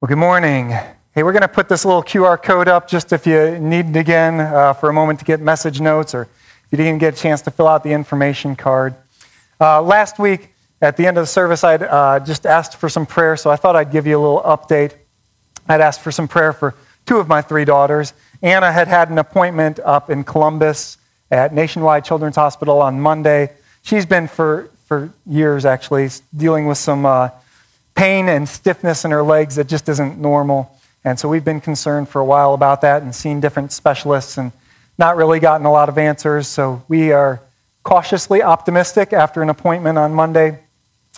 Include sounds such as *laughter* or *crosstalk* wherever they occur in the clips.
Well, good morning. Hey, we're going to put this little QR code up just if you need it again uh, for a moment to get message notes or if you didn't get a chance to fill out the information card. Uh, last week, at the end of the service, I'd uh, just asked for some prayer, so I thought I'd give you a little update. I'd asked for some prayer for two of my three daughters. Anna had had an appointment up in Columbus at Nationwide Children's Hospital on Monday. She's been for, for years, actually, dealing with some uh, pain and stiffness in her legs that just isn't normal. And so we've been concerned for a while about that and seen different specialists and not really gotten a lot of answers. So we are cautiously optimistic after an appointment on Monday.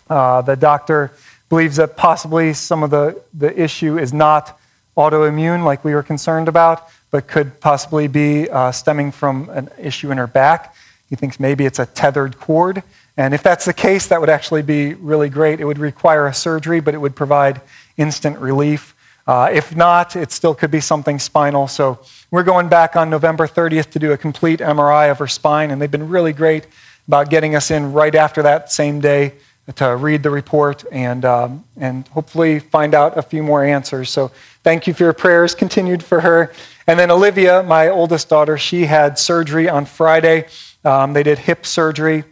Uh, the doctor believes that possibly some of the, the issue is not autoimmune like we were concerned about, but could possibly be uh, stemming from an issue in her back. He thinks maybe it's a tethered cord and if that's the case, that would actually be really great. It would require a surgery, but it would provide instant relief. Uh, if not, it still could be something spinal. So we're going back on November 30th to do a complete MRI of her spine, and they've been really great about getting us in right after that same day to read the report and, um, and hopefully find out a few more answers. So thank you for your prayers continued for her. And then Olivia, my oldest daughter, she had surgery on Friday. Um, they did hip surgery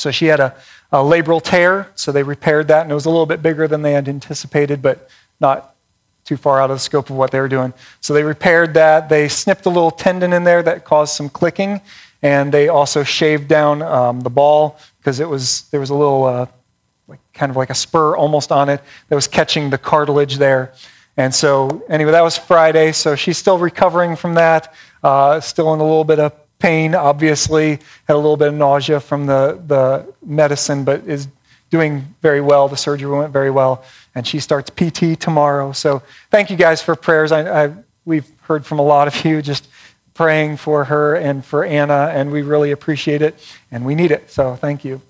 so she had a, a labral tear, so they repaired that, and it was a little bit bigger than they had anticipated, but not too far out of the scope of what they were doing. So they repaired that. They snipped a little tendon in there that caused some clicking, and they also shaved down um, the ball because it was there was a little uh, like, kind of like a spur almost on it that was catching the cartilage there. And so anyway, that was Friday. So she's still recovering from that, uh, still in a little bit of pain, obviously, had a little bit of nausea from the, the medicine, but is doing very well. The surgery went very well. And she starts PT tomorrow. So thank you guys for prayers. I, I, we've heard from a lot of you just praying for her and for Anna, and we really appreciate it, and we need it. So thank you.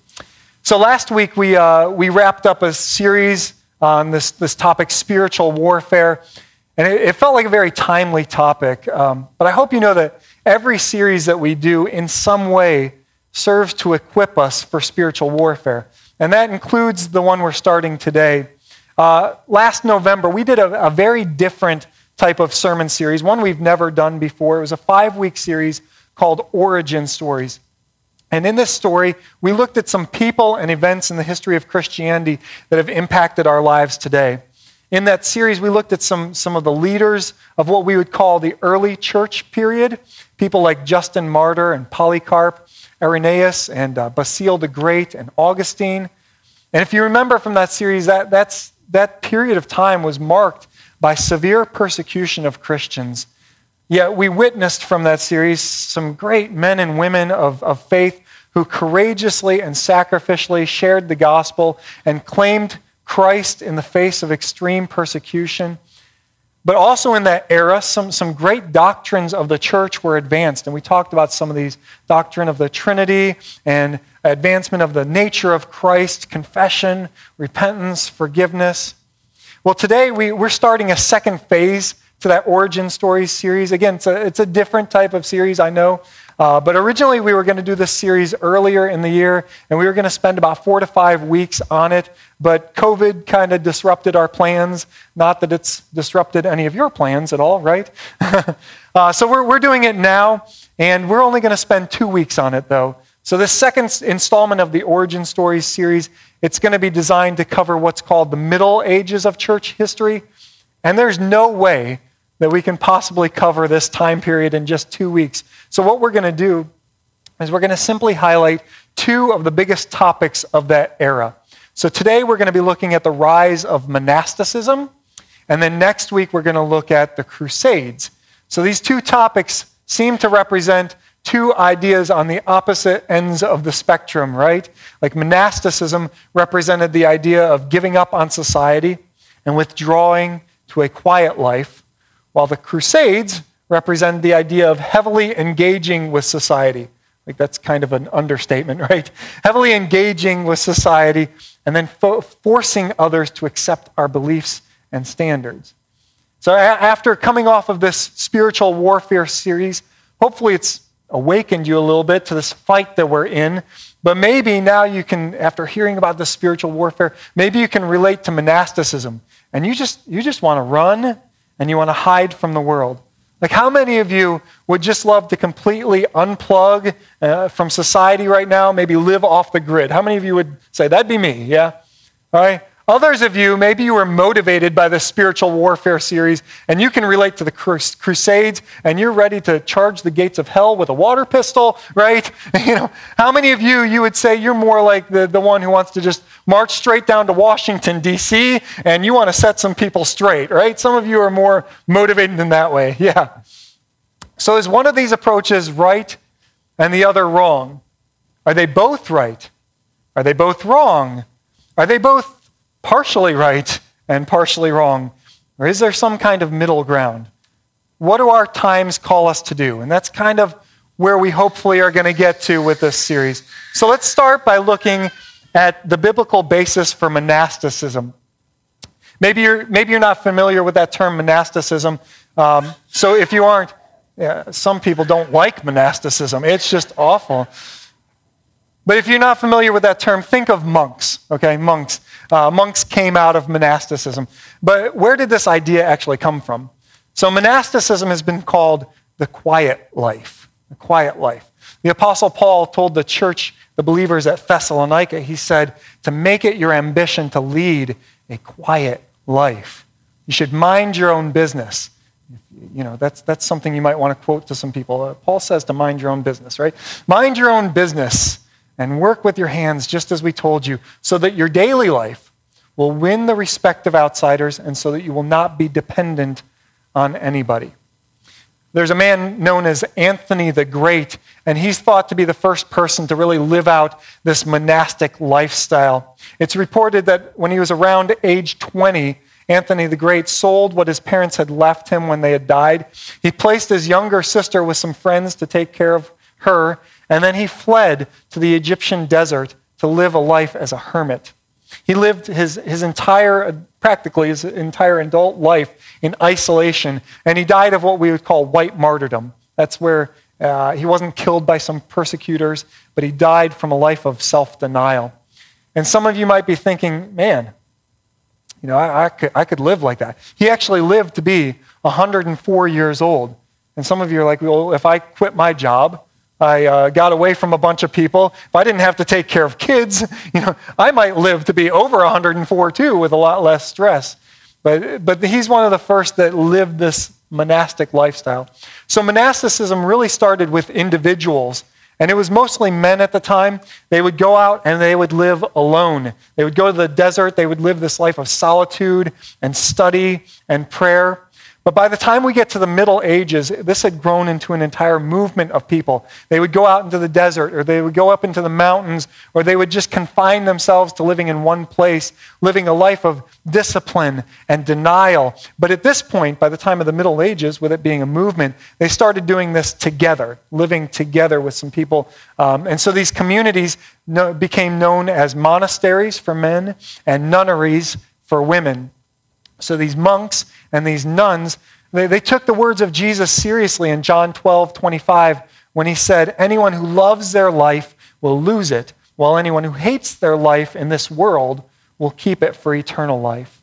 So last week we, uh, we wrapped up a series on this, this topic, spiritual warfare. And it, it felt like a very timely topic. Um, but I hope you know that Every series that we do, in some way, serves to equip us for spiritual warfare. And that includes the one we're starting today. Uh, last November, we did a, a very different type of sermon series, one we've never done before. It was a five week series called Origin Stories. And in this story, we looked at some people and events in the history of Christianity that have impacted our lives today. In that series, we looked at some, some of the leaders of what we would call the early church period, people like Justin Martyr and Polycarp, Irenaeus and uh, Basil the Great and Augustine. And if you remember from that series, that, that's, that period of time was marked by severe persecution of Christians. Yet we witnessed from that series some great men and women of, of faith who courageously and sacrificially shared the gospel and claimed Christ in the face of extreme persecution. But also in that era, some, some great doctrines of the church were advanced. And we talked about some of these doctrine of the Trinity and advancement of the nature of Christ, confession, repentance, forgiveness. Well, today we, we're starting a second phase to that origin stories series. Again, it's a, it's a different type of series, I know. Uh, but originally, we were going to do this series earlier in the year, and we were going to spend about four to five weeks on it. But COVID kind of disrupted our plans. Not that it's disrupted any of your plans at all, right? *laughs* uh, so we're, we're doing it now, and we're only going to spend two weeks on it, though. So this second installment of the Origin Stories series, it's going to be designed to cover what's called the Middle Ages of church history. And there's no way that we can possibly cover this time period in just two weeks. So, what we're going to do is we're going to simply highlight two of the biggest topics of that era. So, today we're going to be looking at the rise of monasticism, and then next week we're going to look at the Crusades. So, these two topics seem to represent two ideas on the opposite ends of the spectrum, right? Like monasticism represented the idea of giving up on society and withdrawing to a quiet life while the Crusades represent the idea of heavily engaging with society. Like that's kind of an understatement, *laughs* right? Heavily engaging with society and then fo- forcing others to accept our beliefs and standards. So, a- after coming off of this spiritual warfare series, hopefully it's awakened you a little bit to this fight that we're in. But maybe now you can, after hearing about the spiritual warfare, maybe you can relate to monasticism and you just, you just want to run and you want to hide from the world. Like, how many of you would just love to completely unplug uh, from society right now, maybe live off the grid? How many of you would say, that'd be me, yeah? All right? Others of you, maybe you were motivated by the spiritual warfare series and you can relate to the crusades and you're ready to charge the gates of hell with a water pistol, right? *laughs* You know, how many of you, you would say you're more like the, the one who wants to just march straight down to Washington, D.C., and you want to set some people straight, right? Some of you are more motivated in that way, *laughs* yeah. So is one of these approaches right and the other wrong? Are they both right? Are they both wrong? Are they both partially right and partially wrong? Or is there some kind of middle ground? What do our times call us to do? And that's kind of where we hopefully are going to get to with this series. So let's start by looking at the biblical basis for monasticism. Maybe you're, maybe you're not familiar with that term monasticism. Um, so if you aren't, yeah, some people don't like monasticism. It's just awful. But if you're not familiar with that term, think of monks, okay? Monks. Uh, monks came out of monasticism. But where did this idea actually come from? So, monasticism has been called the quiet life. The quiet life. The Apostle Paul told the church, the believers at Thessalonica, he said, to make it your ambition to lead a quiet life. You should mind your own business. You know, that's, that's something you might want to quote to some people. Uh, Paul says to mind your own business, right? Mind your own business and work with your hands just as we told you, so that your daily life will win the respect of outsiders and so that you will not be dependent on anybody. There's a man known as Anthony the Great, and he's thought to be the first person to really live out this monastic lifestyle. It's reported that when he was around age 20, Anthony the Great sold what his parents had left him when they had died. He placed his younger sister with some friends to take care of her, and then he fled to the Egyptian desert to live a life as a hermit. He lived his, his entire, practically his entire adult life in isolation, and he died of what we would call white martyrdom. That's where uh, he wasn't killed by some persecutors, but he died from a life of self denial. And some of you might be thinking, man, you know, I, I, could, I could live like that. He actually lived to be 104 years old. And some of you are like, well, if I quit my job, I uh, got away from a bunch of people. If I didn't have to take care of kids, *laughs* you know, I might live to be over 104 too with a lot less stress. But, but he's one of the first that lived this monastic lifestyle. So monasticism really started with individuals. And it was mostly men at the time. They would go out and they would live alone. They would go to the desert. They would live this life of solitude and study and prayer. But by the time we get to the Middle Ages, this had grown into an entire movement of people. They would go out into the desert, or they would go up into the mountains, or they would just confine themselves to living in one place, living a life of discipline and denial. But at this point, by the time of the Middle Ages, with it being a movement, they started doing this together, living together with some people. Um, and so these communities became known as monasteries for men and nunneries for women. So these monks and these nuns, they, they took the words of Jesus seriously in John 12, 25, when he said, Anyone who loves their life will lose it, while anyone who hates their life in this world will keep it for eternal life.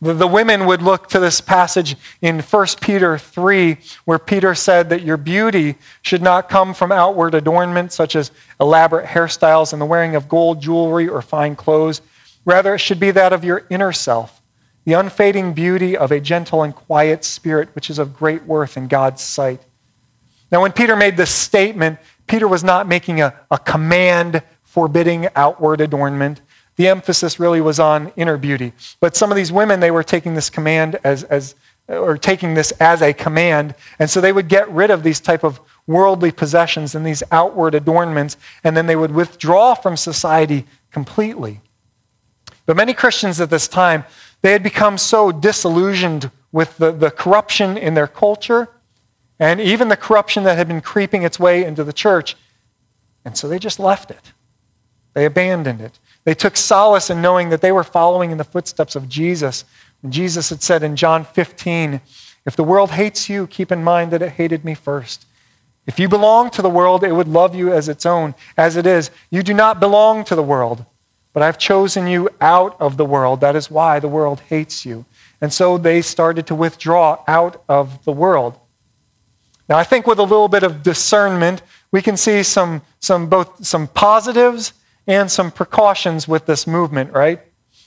The, the women would look to this passage in 1 Peter 3, where Peter said that your beauty should not come from outward adornment, such as elaborate hairstyles and the wearing of gold jewelry or fine clothes. Rather, it should be that of your inner self the unfading beauty of a gentle and quiet spirit, which is of great worth in God's sight. Now, when Peter made this statement, Peter was not making a, a command forbidding outward adornment. The emphasis really was on inner beauty. But some of these women, they were taking this command as, as or taking this as a command. And so they would get rid of these type of worldly possessions and these outward adornments, and then they would withdraw from society completely. But many Christians at this time, they had become so disillusioned with the, the corruption in their culture and even the corruption that had been creeping its way into the church. And so they just left it. They abandoned it. They took solace in knowing that they were following in the footsteps of Jesus. And Jesus had said in John 15, If the world hates you, keep in mind that it hated me first. If you belong to the world, it would love you as its own. As it is, you do not belong to the world, but I've chosen you out of the world. That is why the world hates you. And so they started to withdraw out of the world. Now, I think with a little bit of discernment, we can see some, some both some positives and some precautions with this movement, right?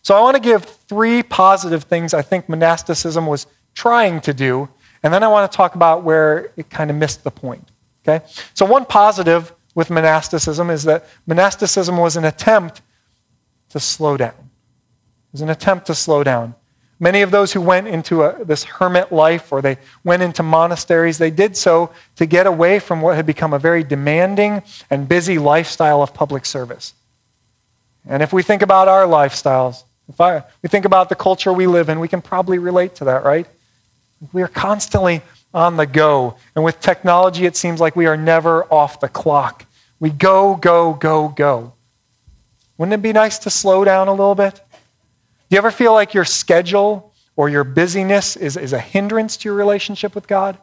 So I want to give three positive things I think monasticism was trying to do, and then I want to talk about where it kind of missed the point. Okay? So one positive with monasticism is that monasticism was an attempt to slow down. It was an attempt to slow down. Many of those who went into a, this hermit life or they went into monasteries, they did so to get away from what had become a very demanding and busy lifestyle of public service. And if we think about our lifestyles, if I, we think about the culture we live in, we can probably relate to that, right? We are constantly on the go. And with technology, it seems like we are never off the clock. We go, go, go, go. Wouldn't it be nice to slow down a little bit? Do you ever feel like your schedule or your busyness is, is a hindrance to your relationship with God?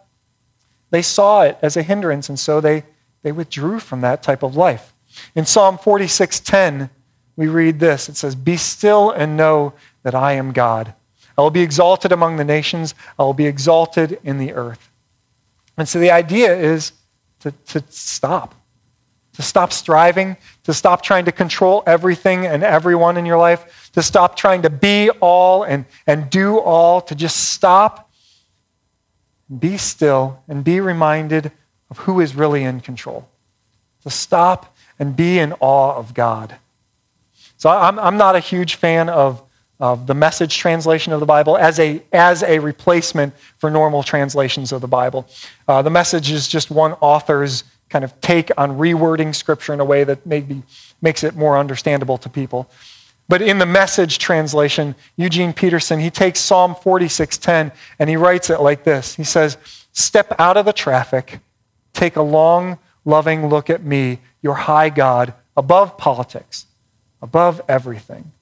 They saw it as a hindrance, and so they, they withdrew from that type of life. In Psalm 46:10, we read this. It says, Be still and know that I am God. I will be exalted among the nations, I will be exalted in the earth. And so the idea is to, to stop to stop striving, to stop trying to control everything and everyone in your life, to stop trying to be all and, and do all, to just stop, be still, and be reminded of who is really in control. To stop and be in awe of God. So I'm, I'm not a huge fan of, of the message translation of the Bible as a, as a replacement for normal translations of the Bible. Uh, the message is just one author's kind of take on rewording Scripture in a way that maybe makes it more understandable to people. But in the message translation, Eugene Peterson, he takes Psalm 46:10 and he writes it like this. He says, "Step out of the traffic, take a long, loving look at me, your high God, above politics, above everything."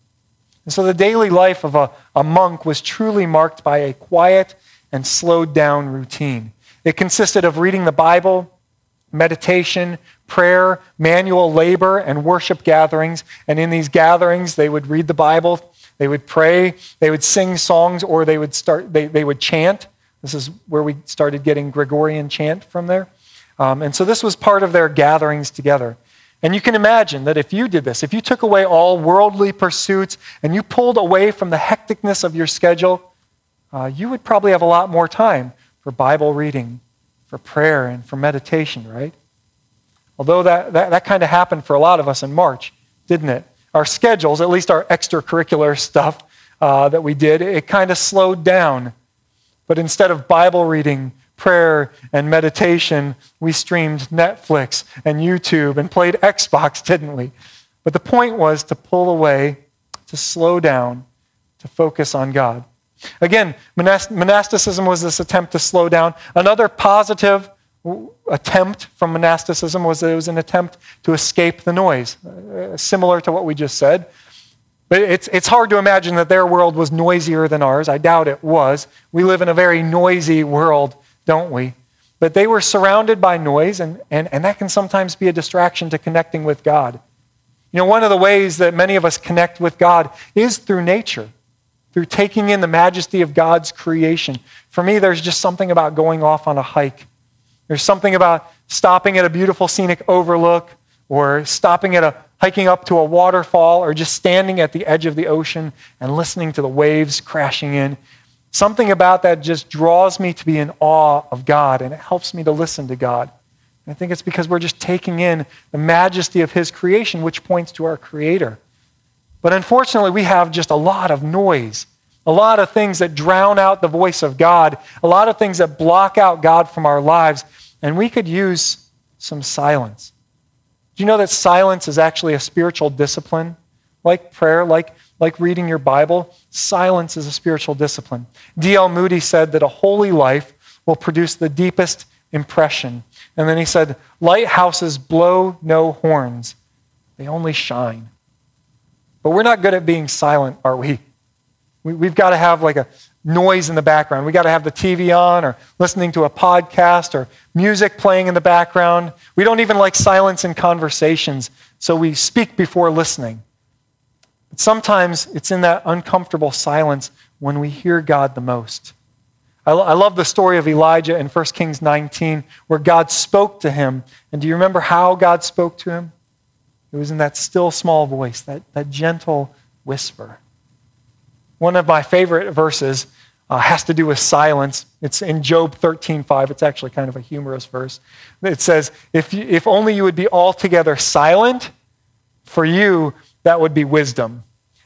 And so the daily life of a, a monk was truly marked by a quiet and slowed down routine. It consisted of reading the Bible, meditation, prayer, manual labor, and worship gatherings. And in these gatherings, they would read the Bible, they would pray, they would sing songs, or they would start they, they would chant. This is where we started getting Gregorian chant from there. Um, and so this was part of their gatherings together. And you can imagine that if you did this, if you took away all worldly pursuits and you pulled away from the hecticness of your schedule, uh, you would probably have a lot more time for Bible reading for prayer and for meditation, right? Although that, that, that kind of happened for a lot of us in March, didn't it? Our schedules, at least our extracurricular stuff uh, that we did, it kind of slowed down. But instead of Bible reading, prayer, and meditation, we streamed Netflix and YouTube and played Xbox, *laughs* didn't we? But the point was to pull away, to slow down, to focus on God. Again, monasticism was this attempt to slow down. Another positive attempt from monasticism was that it was an attempt to escape the noise, uh, similar to what we just said. But it's, it's hard to imagine that their world was noisier than ours. I doubt it was. We live in a very noisy world, don't we? But they were surrounded by noise, and, and, and that can sometimes be a distraction to connecting with God. You know, one of the ways that many of us connect with God is through nature through taking in the majesty of God's creation. For me, there's just something about going off on a hike. There's something about stopping at a beautiful scenic overlook or stopping at a hiking up to a waterfall or just standing at the edge of the ocean and listening to the waves crashing in. Something about that just draws me to be in awe of God and it helps me to listen to God. And I think it's because we're just taking in the majesty of His creation, which points to our Creator. But unfortunately, we have just a lot of noise, a lot of things that drown out the voice of God, a lot of things that block out God from our lives, and we could use some silence. Do you know that silence is actually a spiritual discipline? Like prayer, like, like reading your Bible, silence is a spiritual discipline. D.L. Moody said that a holy life will produce the deepest impression. And then he said, Lighthouses blow no horns, they only shine. But we're not good at being silent, are we? we have got to have like a noise in the background. We've got to have the TV on or listening to a podcast or music playing in the background. We don't even like silence in conversations, so we speak before listening. But sometimes it's in that uncomfortable silence when we hear God the most. I, I love the story of Elijah in 1 Kings 19, where God spoke to him. And do you remember how God spoke to him? It was in that still small voice, that, that gentle whisper. One of my favorite verses uh, has to do with silence. It's in Job 13:5. It's actually kind of a humorous verse. It says, if, you, if only you would be altogether silent, for you, that would be wisdom.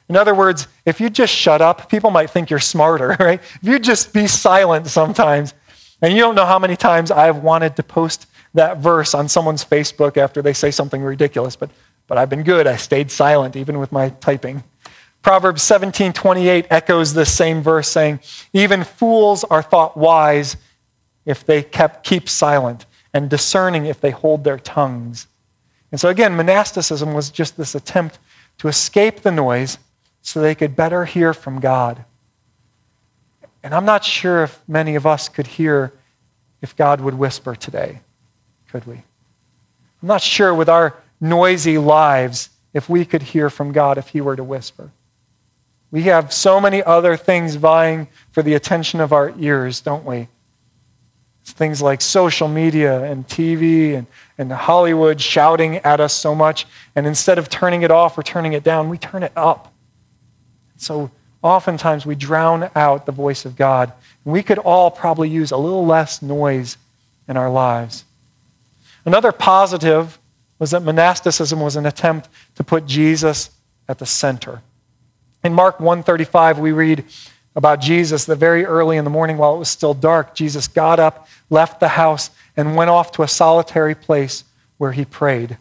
In other words, if you just shut up, people might think you're smarter, *laughs* right? If you just be silent sometimes, and you don't know how many times I've wanted to post that verse on someone's Facebook after they say something ridiculous, but, but I've been good. I stayed silent even with my typing. Proverbs 17:28 echoes this same verse saying, "Even fools are thought wise if they kept, keep silent, and discerning if they hold their tongues." And so again, monasticism was just this attempt to escape the noise so they could better hear from God. And I'm not sure if many of us could hear if God would whisper today, could we? I'm not sure with our noisy lives if we could hear from God if He were to whisper. We have so many other things vying for the attention of our ears, don't we? It's things like social media and TV and, and Hollywood shouting at us so much. And instead of turning it off or turning it down, we turn it up. So oftentimes we drown out the voice of God. We could all probably use a little less noise in our lives. Another positive was that monasticism was an attempt to put Jesus at the center. In Mark 135, we read about Jesus that very early in the morning, while it was still dark, Jesus got up, left the house, and went off to a solitary place where he prayed.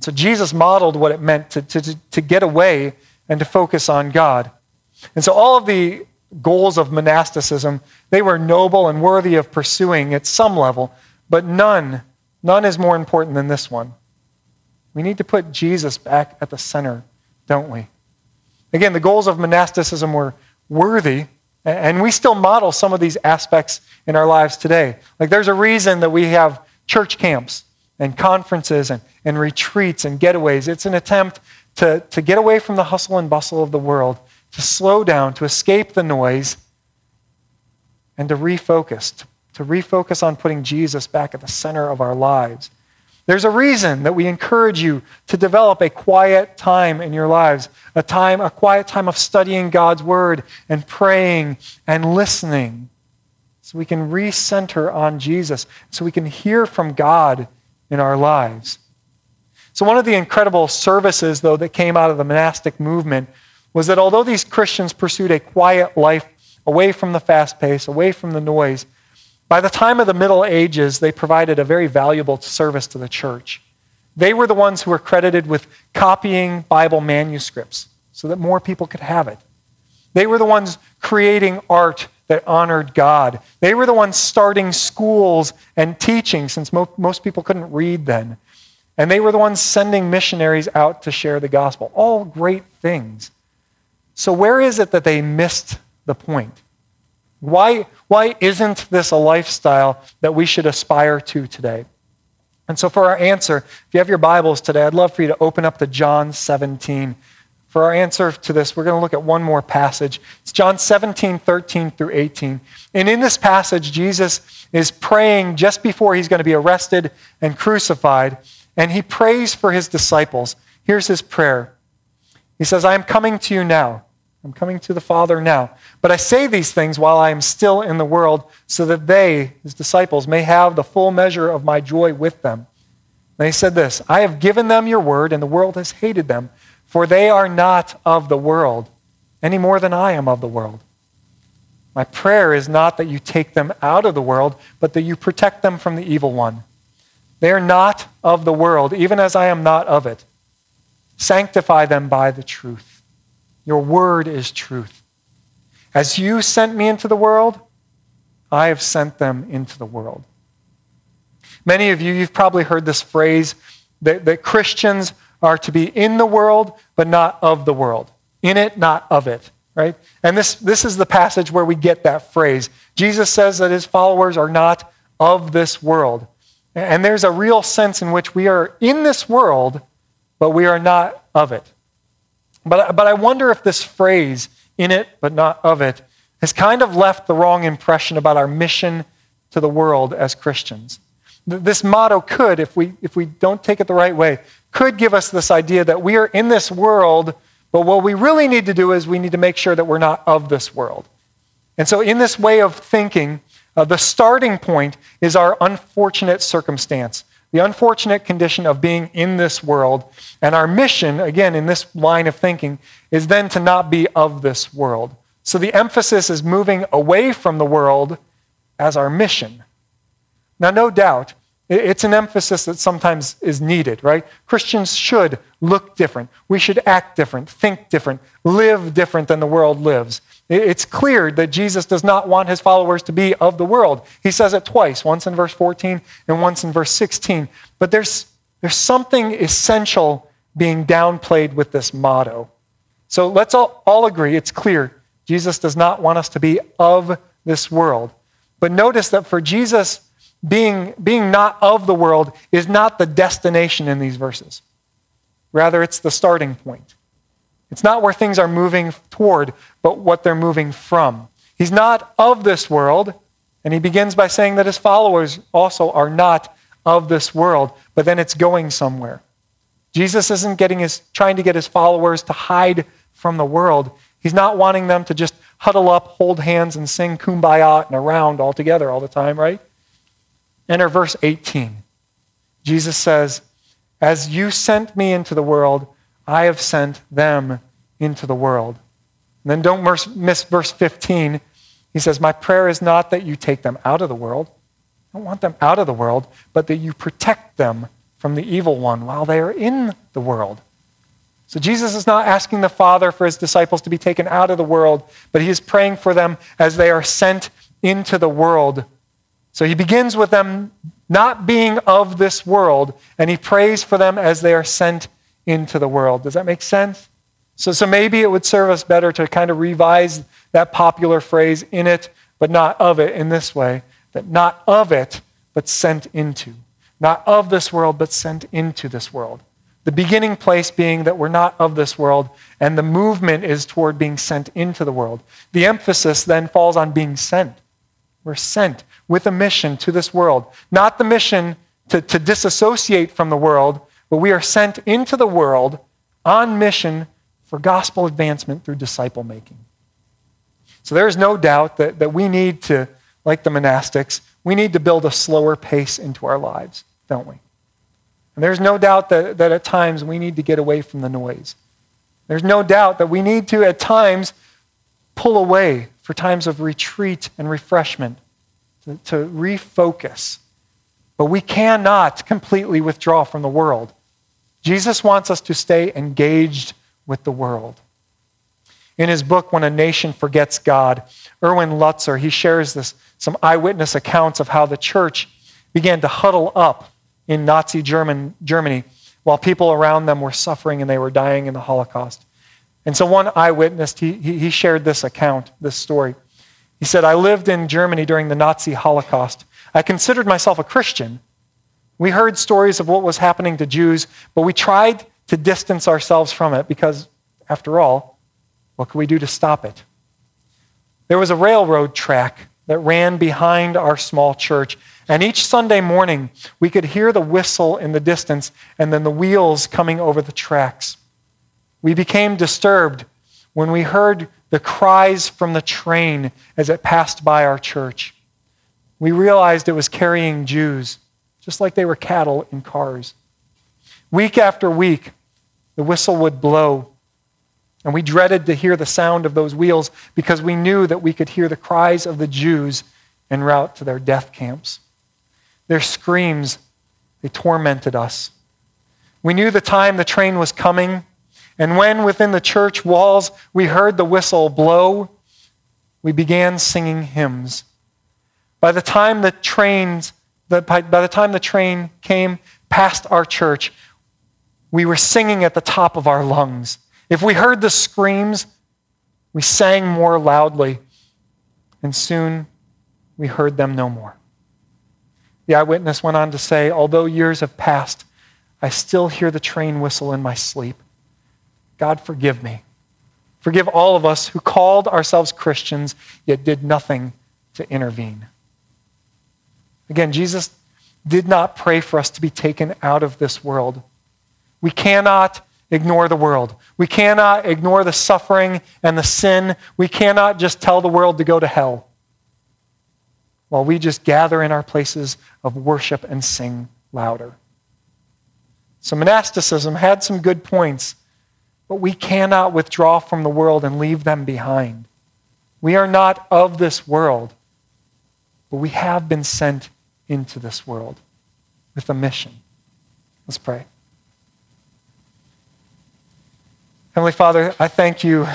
So Jesus modeled what it meant to, to, to get away and to focus on God. And so all of the goals of monasticism, they were noble and worthy of pursuing at some level, but none, none is more important than this one. We need to put Jesus back at the center, don't we? Again, the goals of monasticism were worthy, and we still model some of these aspects in our lives today. Like there's a reason that we have church camps and conferences and, and retreats and getaways. It's an attempt to, to get away from the hustle and bustle of the world, to slow down, to escape the noise, and to refocus, to, to refocus on putting Jesus back at the center of our lives. There's a reason that we encourage you to develop a quiet time in your lives, a time, a quiet time of studying God's word and praying and listening. So we can recenter on Jesus, so we can hear from God in our lives. So, one of the incredible services, though, that came out of the monastic movement was that although these Christians pursued a quiet life away from the fast pace, away from the noise, by the time of the Middle Ages, they provided a very valuable service to the church. They were the ones who were credited with copying Bible manuscripts so that more people could have it. They were the ones creating art that honored God. They were the ones starting schools and teaching, since mo- most people couldn't read then. And they were the ones sending missionaries out to share the gospel. All great things. So, where is it that they missed the point? Why, why isn't this a lifestyle that we should aspire to today? And so, for our answer, if you have your Bibles today, I'd love for you to open up to John 17. For our answer to this, we're going to look at one more passage. It's John 17, 13 through 18. And in this passage, Jesus is praying just before he's going to be arrested and crucified, and he prays for his disciples. Here's his prayer He says, I am coming to you now I'm coming to the Father now. But I say these things while I am still in the world, so that they, his disciples, may have the full measure of my joy with them. And he said this I have given them your word, and the world has hated them, for they are not of the world, any more than I am of the world. My prayer is not that you take them out of the world, but that you protect them from the evil one. They are not of the world, even as I am not of it. Sanctify them by the truth. Your word is truth. As you sent me into the world, I have sent them into the world. Many of you, you've probably heard this phrase that, that Christians are to be in the world, but not of the world. In it, not of it, right? And this, this is the passage where we get that phrase. Jesus says that his followers are not of this world. And there's a real sense in which we are in this world, but we are not of it. But, but I wonder if this phrase, in it but not of it, has kind of left the wrong impression about our mission to the world as Christians. This motto could, if we, if we don't take it the right way, could give us this idea that we are in this world, but what we really need to do is we need to make sure that we're not of this world. And so, in this way of thinking, uh, the starting point is our unfortunate circumstance, the unfortunate condition of being in this world. And our mission, again, in this line of thinking, is then to not be of this world. So the emphasis is moving away from the world as our mission. Now, no doubt, it's an emphasis that sometimes is needed, right? Christians should look different. We should act different, think different, live different than the world lives. It's clear that Jesus does not want his followers to be of the world. He says it twice, once in verse 14 and once in verse 16. But there's, there's something essential being downplayed with this motto. So let's all, all agree it's clear Jesus does not want us to be of this world. But notice that for Jesus, being, being not of the world is not the destination in these verses. Rather, it's the starting point. It's not where things are moving toward, but what they're moving from. He's not of this world, and he begins by saying that his followers also are not of this world, but then it's going somewhere. Jesus isn't getting his, trying to get his followers to hide from the world. He's not wanting them to just huddle up, hold hands, and sing kumbaya and around all together all the time, right? Enter verse 18. Jesus says, As you sent me into the world, I have sent them into the world. And then don't miss verse 15. He says, My prayer is not that you take them out of the world. I don't want them out of the world, but that you protect them from the evil one while they are in the world. So Jesus is not asking the Father for his disciples to be taken out of the world, but he is praying for them as they are sent into the world so he begins with them not being of this world, and he prays for them as they are sent into the world. Does that make sense? So, so maybe it would serve us better to kind of revise that popular phrase, in it, but not of it, in this way that not of it, but sent into. Not of this world, but sent into this world. The beginning place being that we're not of this world, and the movement is toward being sent into the world. The emphasis then falls on being sent. We're sent with a mission to this world. Not the mission to, to disassociate from the world, but we are sent into the world on mission for gospel advancement through disciple making. So there's no doubt that, that we need to, like the monastics, we need to build a slower pace into our lives, don't we? And there's no doubt that, that at times we need to get away from the noise. There's no doubt that we need to, at times, pull away for times of retreat and refreshment to, to refocus. But we cannot completely withdraw from the world. Jesus wants us to stay engaged with the world. In his book, When a Nation Forgets God, Erwin Lutzer, he shares this, some eyewitness accounts of how the church began to huddle up in Nazi German, Germany while people around them were suffering and they were dying in the Holocaust. And so one eyewitness, he, he shared this account, this story. He said, I lived in Germany during the Nazi Holocaust. I considered myself a Christian. We heard stories of what was happening to Jews, but we tried to distance ourselves from it because, after all, what could we do to stop it? There was a railroad track that ran behind our small church, and each Sunday morning we could hear the whistle in the distance and then the wheels coming over the tracks. We became disturbed when we heard the cries from the train as it passed by our church. We realized it was carrying Jews, just like they were cattle in cars. Week after week, the whistle would blow, and we dreaded to hear the sound of those wheels because we knew that we could hear the cries of the Jews en route to their death camps. Their screams, they tormented us. We knew the time the train was coming and when within the church walls we heard the whistle blow, we began singing hymns. By the time the trains, by the time the train came past our church, we were singing at the top of our lungs. If we heard the screams, we sang more loudly, and soon we heard them no more. The eyewitness went on to say, Although years have passed, I still hear the train whistle in my sleep. God, forgive me. Forgive all of us who called ourselves Christians yet did nothing to intervene. Again, Jesus did not pray for us to be taken out of this world. We cannot ignore the world. We cannot ignore the suffering and the sin. We cannot just tell the world to go to hell while we just gather in our places of worship and sing louder. So, monasticism had some good points, but we cannot withdraw from the world and leave them behind. We are not of this world, but we have been sent into this world with a mission. Let's pray. Heavenly Father, I thank you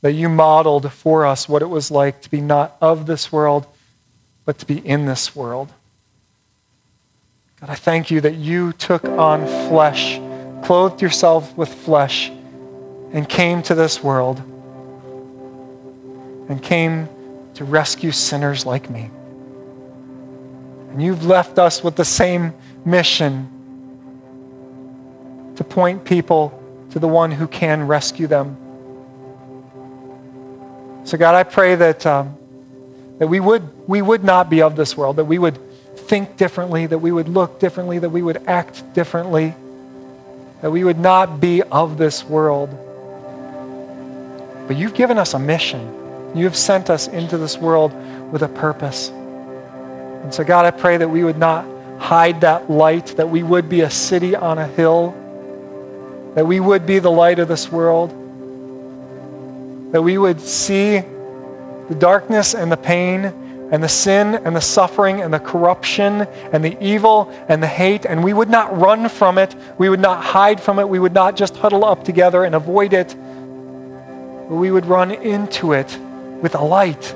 that you modeled for us what it was like to be not of this world, but to be in this world. God, I thank you that you took on flesh, clothed yourself with flesh, and came to this world and came to rescue sinners like me. And you've left us with the same mission to point people to the one who can rescue them. So, God, I pray that, um, that we, would, we would not be of this world, that we would think differently, that we would look differently, that we would act differently, that we would not be of this world. But you've given us a mission. You have sent us into this world with a purpose. And so, God, I pray that we would not hide that light, that we would be a city on a hill, that we would be the light of this world, that we would see the darkness and the pain and the sin and the suffering and the corruption and the evil and the hate, and we would not run from it. We would not hide from it. We would not just huddle up together and avoid it. But we would run into it with a light.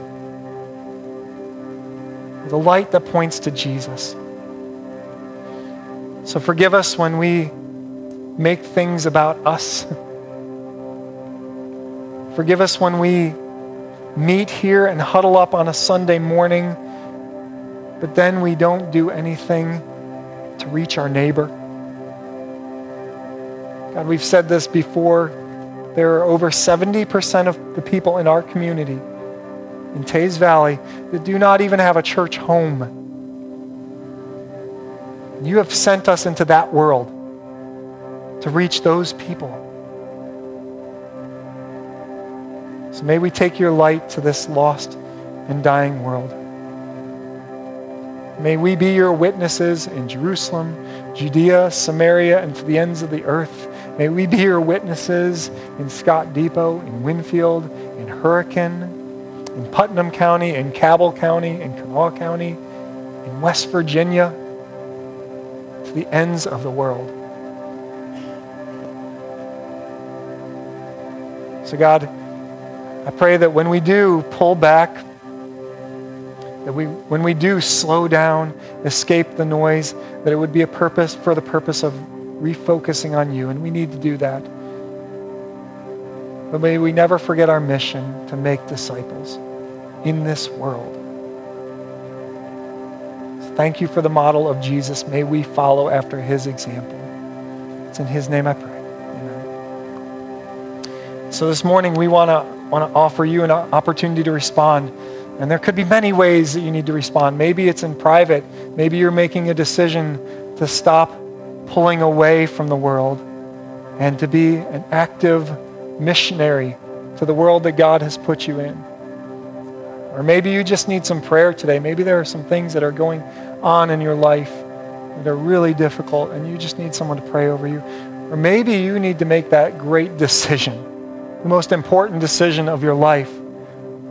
The light that points to Jesus. So forgive us when we make things about us. *laughs* forgive us when we meet here and huddle up on a Sunday morning, but then we don't do anything to reach our neighbor. God, we've said this before. There are over 70% of the people in our community in Teays Valley that do not even have a church home. You have sent us into that world to reach those people. So may we take your light to this lost and dying world. May we be your witnesses in Jerusalem, Judea, Samaria, and to the ends of the earth. May we be your witnesses in Scott Depot, in Winfield, in Hurricane, in Putnam County, in Cabell County, in Kanawha County, in West Virginia, to the ends of the world. So, God, I pray that when we do pull back, that we, when we do slow down, escape the noise, that it would be a purpose for the purpose of refocusing on you, and we need to do that. But may we never forget our mission to make disciples in this world. Thank you for the model of Jesus. May we follow after his example. It's in his name I pray. Amen. So this morning we want to want to offer you an opportunity to respond. And there could be many ways that you need to respond. Maybe it's in private. Maybe you're making a decision to stop pulling away from the world and to be an active missionary to the world that God has put you in. Or maybe you just need some prayer today. Maybe there are some things that are going on in your life that are really difficult and you just need someone to pray over you. Or maybe you need to make that great decision the most important decision of your life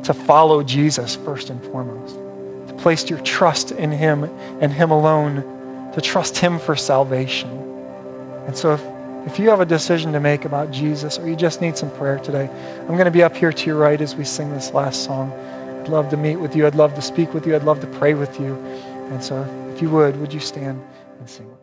to follow Jesus first and foremost, to place your trust in Him and Him alone, to trust Him for salvation. And so if, if you have a decision to make about Jesus or you just need some prayer today, I'm going to be up here to your right as we sing this last song. I'd love to meet with you. I'd love to speak with you. I'd love to pray with you. And so if you would, would you stand and sing?